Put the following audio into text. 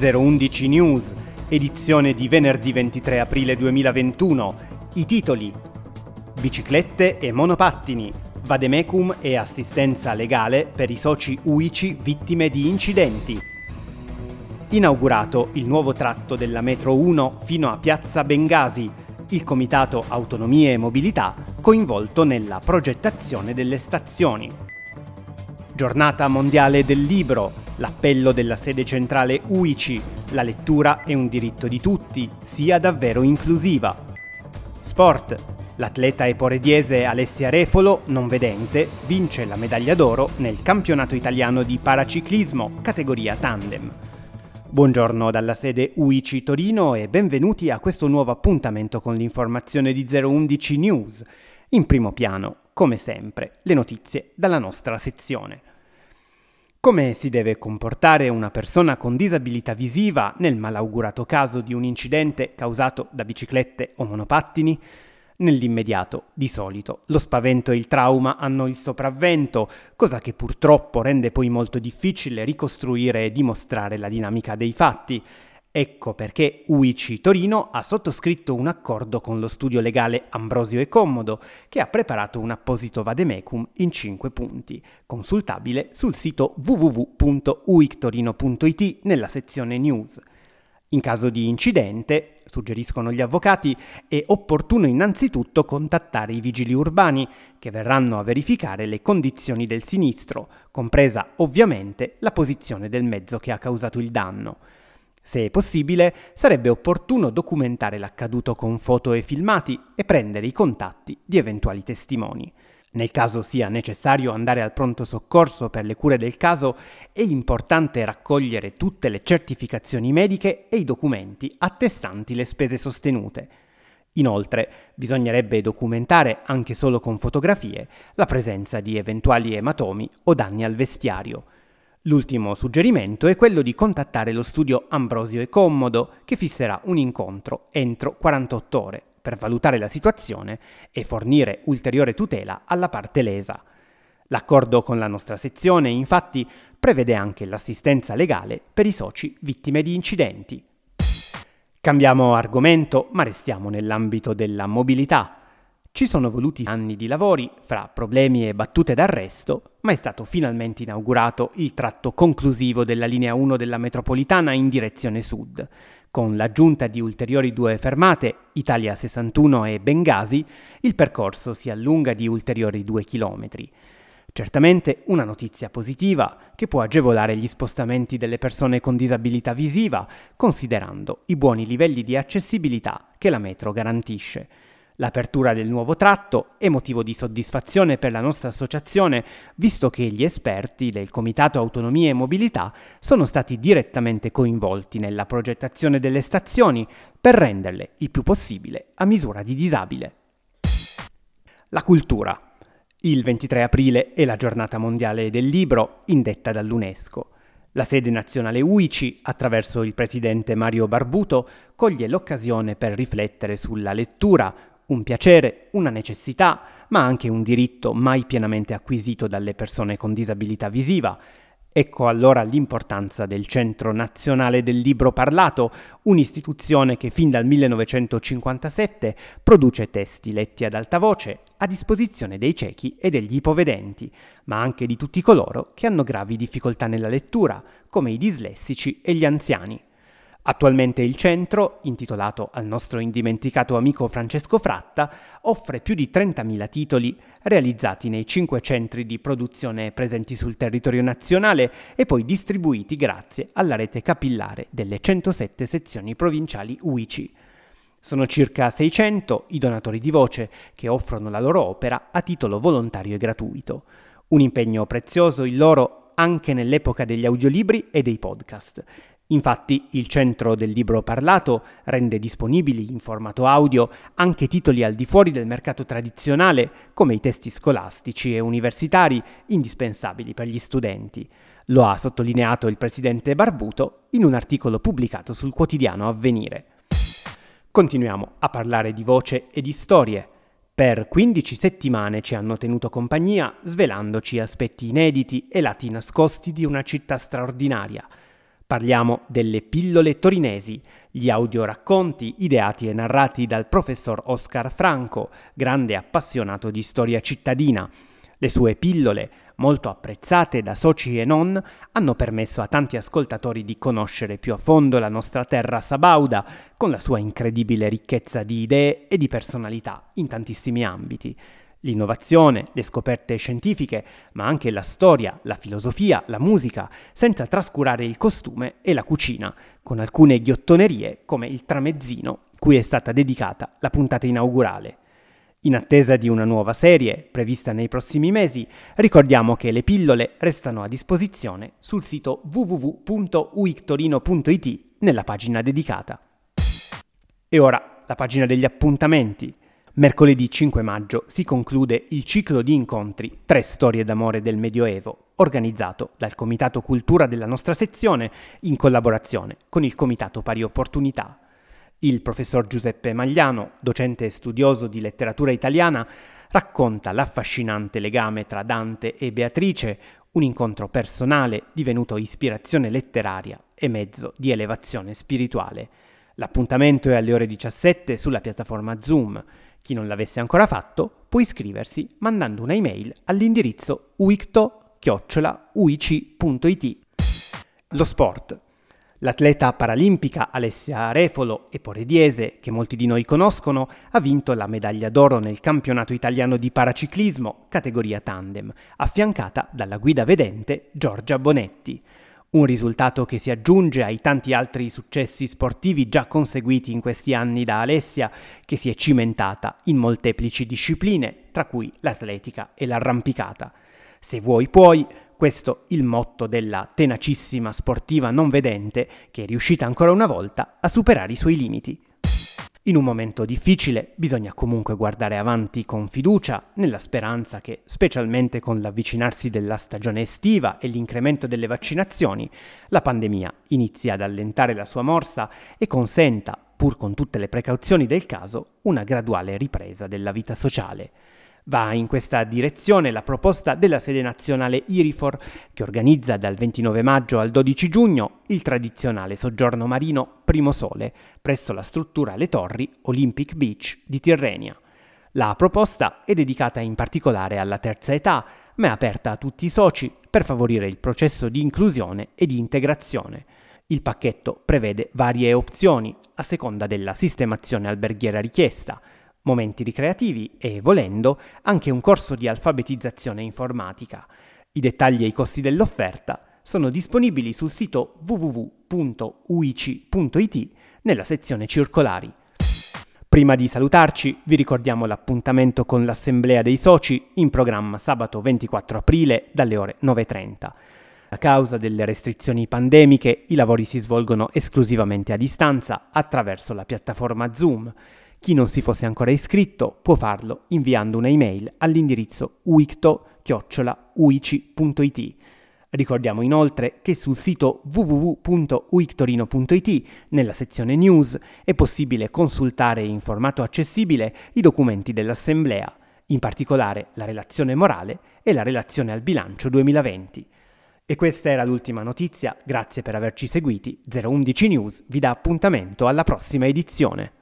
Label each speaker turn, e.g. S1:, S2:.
S1: 011 News, edizione di venerdì 23 aprile 2021. I titoli: Biciclette e monopattini, vademecum e assistenza legale per i soci UICI vittime di incidenti. Inaugurato il nuovo tratto della metro 1 fino a Piazza Bengasi, il Comitato Autonomie e Mobilità coinvolto nella progettazione delle stazioni. Giornata mondiale del libro, L'appello della sede centrale UICI, la lettura è un diritto di tutti, sia davvero inclusiva. Sport, l'atleta eporediese Alessia Refolo, non vedente, vince la medaglia d'oro nel campionato italiano di paraciclismo, categoria tandem. Buongiorno dalla sede UICI Torino e benvenuti a questo nuovo appuntamento con l'informazione di 011 News. In primo piano, come sempre, le notizie dalla nostra sezione. Come si deve comportare una persona con disabilità visiva nel malaugurato caso di un incidente causato da biciclette o monopattini? Nell'immediato, di solito, lo spavento e il trauma hanno il sopravvento, cosa che purtroppo rende poi molto difficile ricostruire e dimostrare la dinamica dei fatti. Ecco perché UICI Torino ha sottoscritto un accordo con lo studio legale Ambrosio e Commodo, che ha preparato un apposito vademecum in 5 punti, consultabile sul sito www.uictorino.it nella sezione News. In caso di incidente, suggeriscono gli avvocati, è opportuno innanzitutto contattare i vigili urbani che verranno a verificare le condizioni del sinistro, compresa ovviamente la posizione del mezzo che ha causato il danno. Se è possibile, sarebbe opportuno documentare l'accaduto con foto e filmati e prendere i contatti di eventuali testimoni. Nel caso sia necessario andare al pronto soccorso per le cure del caso, è importante raccogliere tutte le certificazioni mediche e i documenti attestanti le spese sostenute. Inoltre, bisognerebbe documentare, anche solo con fotografie, la presenza di eventuali ematomi o danni al vestiario. L'ultimo suggerimento è quello di contattare lo studio Ambrosio e Commodo, che fisserà un incontro entro 48 ore per valutare la situazione e fornire ulteriore tutela alla parte lesa. L'accordo con la nostra sezione, infatti, prevede anche l'assistenza legale per i soci vittime di incidenti. Cambiamo argomento, ma restiamo nell'ambito della mobilità. Ci sono voluti anni di lavori, fra problemi e battute d'arresto, ma è stato finalmente inaugurato il tratto conclusivo della linea 1 della metropolitana in direzione sud. Con l'aggiunta di ulteriori due fermate, Italia 61 e Bengasi, il percorso si allunga di ulteriori due chilometri. Certamente una notizia positiva che può agevolare gli spostamenti delle persone con disabilità visiva, considerando i buoni livelli di accessibilità che la metro garantisce. L'apertura del nuovo tratto è motivo di soddisfazione per la nostra associazione, visto che gli esperti del Comitato Autonomia e Mobilità sono stati direttamente coinvolti nella progettazione delle stazioni per renderle il più possibile a misura di disabile. La cultura. Il 23 aprile è la giornata mondiale del libro indetta dall'UNESCO. La sede nazionale UICI, attraverso il presidente Mario Barbuto, coglie l'occasione per riflettere sulla lettura, un piacere, una necessità, ma anche un diritto mai pienamente acquisito dalle persone con disabilità visiva. Ecco allora l'importanza del Centro Nazionale del Libro Parlato, un'istituzione che fin dal 1957 produce testi letti ad alta voce a disposizione dei ciechi e degli ipovedenti, ma anche di tutti coloro che hanno gravi difficoltà nella lettura, come i dislessici e gli anziani. Attualmente il centro, intitolato al nostro indimenticato amico Francesco Fratta, offre più di 30.000 titoli realizzati nei cinque centri di produzione presenti sul territorio nazionale e poi distribuiti grazie alla rete capillare delle 107 sezioni provinciali UICI. Sono circa 600 i donatori di voce che offrono la loro opera a titolo volontario e gratuito. Un impegno prezioso il loro anche nell'epoca degli audiolibri e dei podcast Infatti il centro del libro parlato rende disponibili in formato audio anche titoli al di fuori del mercato tradizionale, come i testi scolastici e universitari indispensabili per gli studenti. Lo ha sottolineato il presidente Barbuto in un articolo pubblicato sul quotidiano Avvenire. Continuiamo a parlare di voce e di storie. Per 15 settimane ci hanno tenuto compagnia svelandoci aspetti inediti e lati nascosti di una città straordinaria – Parliamo delle pillole torinesi, gli audioracconti ideati e narrati dal professor Oscar Franco, grande appassionato di storia cittadina. Le sue pillole, molto apprezzate da soci e non, hanno permesso a tanti ascoltatori di conoscere più a fondo la nostra terra sabauda, con la sua incredibile ricchezza di idee e di personalità in tantissimi ambiti l'innovazione, le scoperte scientifiche, ma anche la storia, la filosofia, la musica, senza trascurare il costume e la cucina, con alcune ghiottonerie come il tramezzino, cui è stata dedicata la puntata inaugurale. In attesa di una nuova serie, prevista nei prossimi mesi, ricordiamo che le pillole restano a disposizione sul sito www.uictorino.it nella pagina dedicata. E ora la pagina degli appuntamenti. Mercoledì 5 maggio si conclude il ciclo di incontri Tre storie d'amore del Medioevo, organizzato dal Comitato Cultura della nostra sezione in collaborazione con il Comitato Pari Opportunità. Il professor Giuseppe Magliano, docente e studioso di letteratura italiana, racconta l'affascinante legame tra Dante e Beatrice, un incontro personale divenuto ispirazione letteraria e mezzo di elevazione spirituale. L'appuntamento è alle ore 17 sulla piattaforma Zoom. Chi non l'avesse ancora fatto può iscriversi mandando una email all'indirizzo uicto-uic.it. Lo sport. L'atleta paralimpica Alessia Refolo e Porediese, che molti di noi conoscono, ha vinto la medaglia d'oro nel campionato italiano di paraciclismo, categoria tandem, affiancata dalla guida vedente Giorgia Bonetti. Un risultato che si aggiunge ai tanti altri successi sportivi già conseguiti in questi anni da Alessia, che si è cimentata in molteplici discipline, tra cui l'atletica e l'arrampicata. Se vuoi puoi, questo il motto della tenacissima sportiva non vedente che è riuscita ancora una volta a superare i suoi limiti. In un momento difficile bisogna comunque guardare avanti con fiducia, nella speranza che, specialmente con l'avvicinarsi della stagione estiva e l'incremento delle vaccinazioni, la pandemia inizi ad allentare la sua morsa e consenta, pur con tutte le precauzioni del caso, una graduale ripresa della vita sociale. Va in questa direzione la proposta della sede nazionale IRIFOR, che organizza dal 29 maggio al 12 giugno il tradizionale soggiorno marino Primo Sole presso la struttura Le Torri Olympic Beach di Tirrenia. La proposta è dedicata in particolare alla terza età, ma è aperta a tutti i soci per favorire il processo di inclusione e di integrazione. Il pacchetto prevede varie opzioni a seconda della sistemazione alberghiera richiesta, momenti ricreativi e, volendo, anche un corso di alfabetizzazione informatica. I dettagli e i costi dell'offerta sono disponibili sul sito www.uici.it nella sezione circolari. Prima di salutarci vi ricordiamo l'appuntamento con l'Assemblea dei Soci in programma sabato 24 aprile dalle ore 9.30. A causa delle restrizioni pandemiche i lavori si svolgono esclusivamente a distanza attraverso la piattaforma Zoom. Chi non si fosse ancora iscritto può farlo inviando un'email all'indirizzo uicto-uici.it. Ricordiamo inoltre che sul sito www.uictorino.it, nella sezione News, è possibile consultare in formato accessibile i documenti dell'Assemblea, in particolare la relazione morale e la relazione al bilancio 2020. E questa era l'ultima notizia, grazie per averci seguiti, 011 News vi dà appuntamento alla prossima edizione.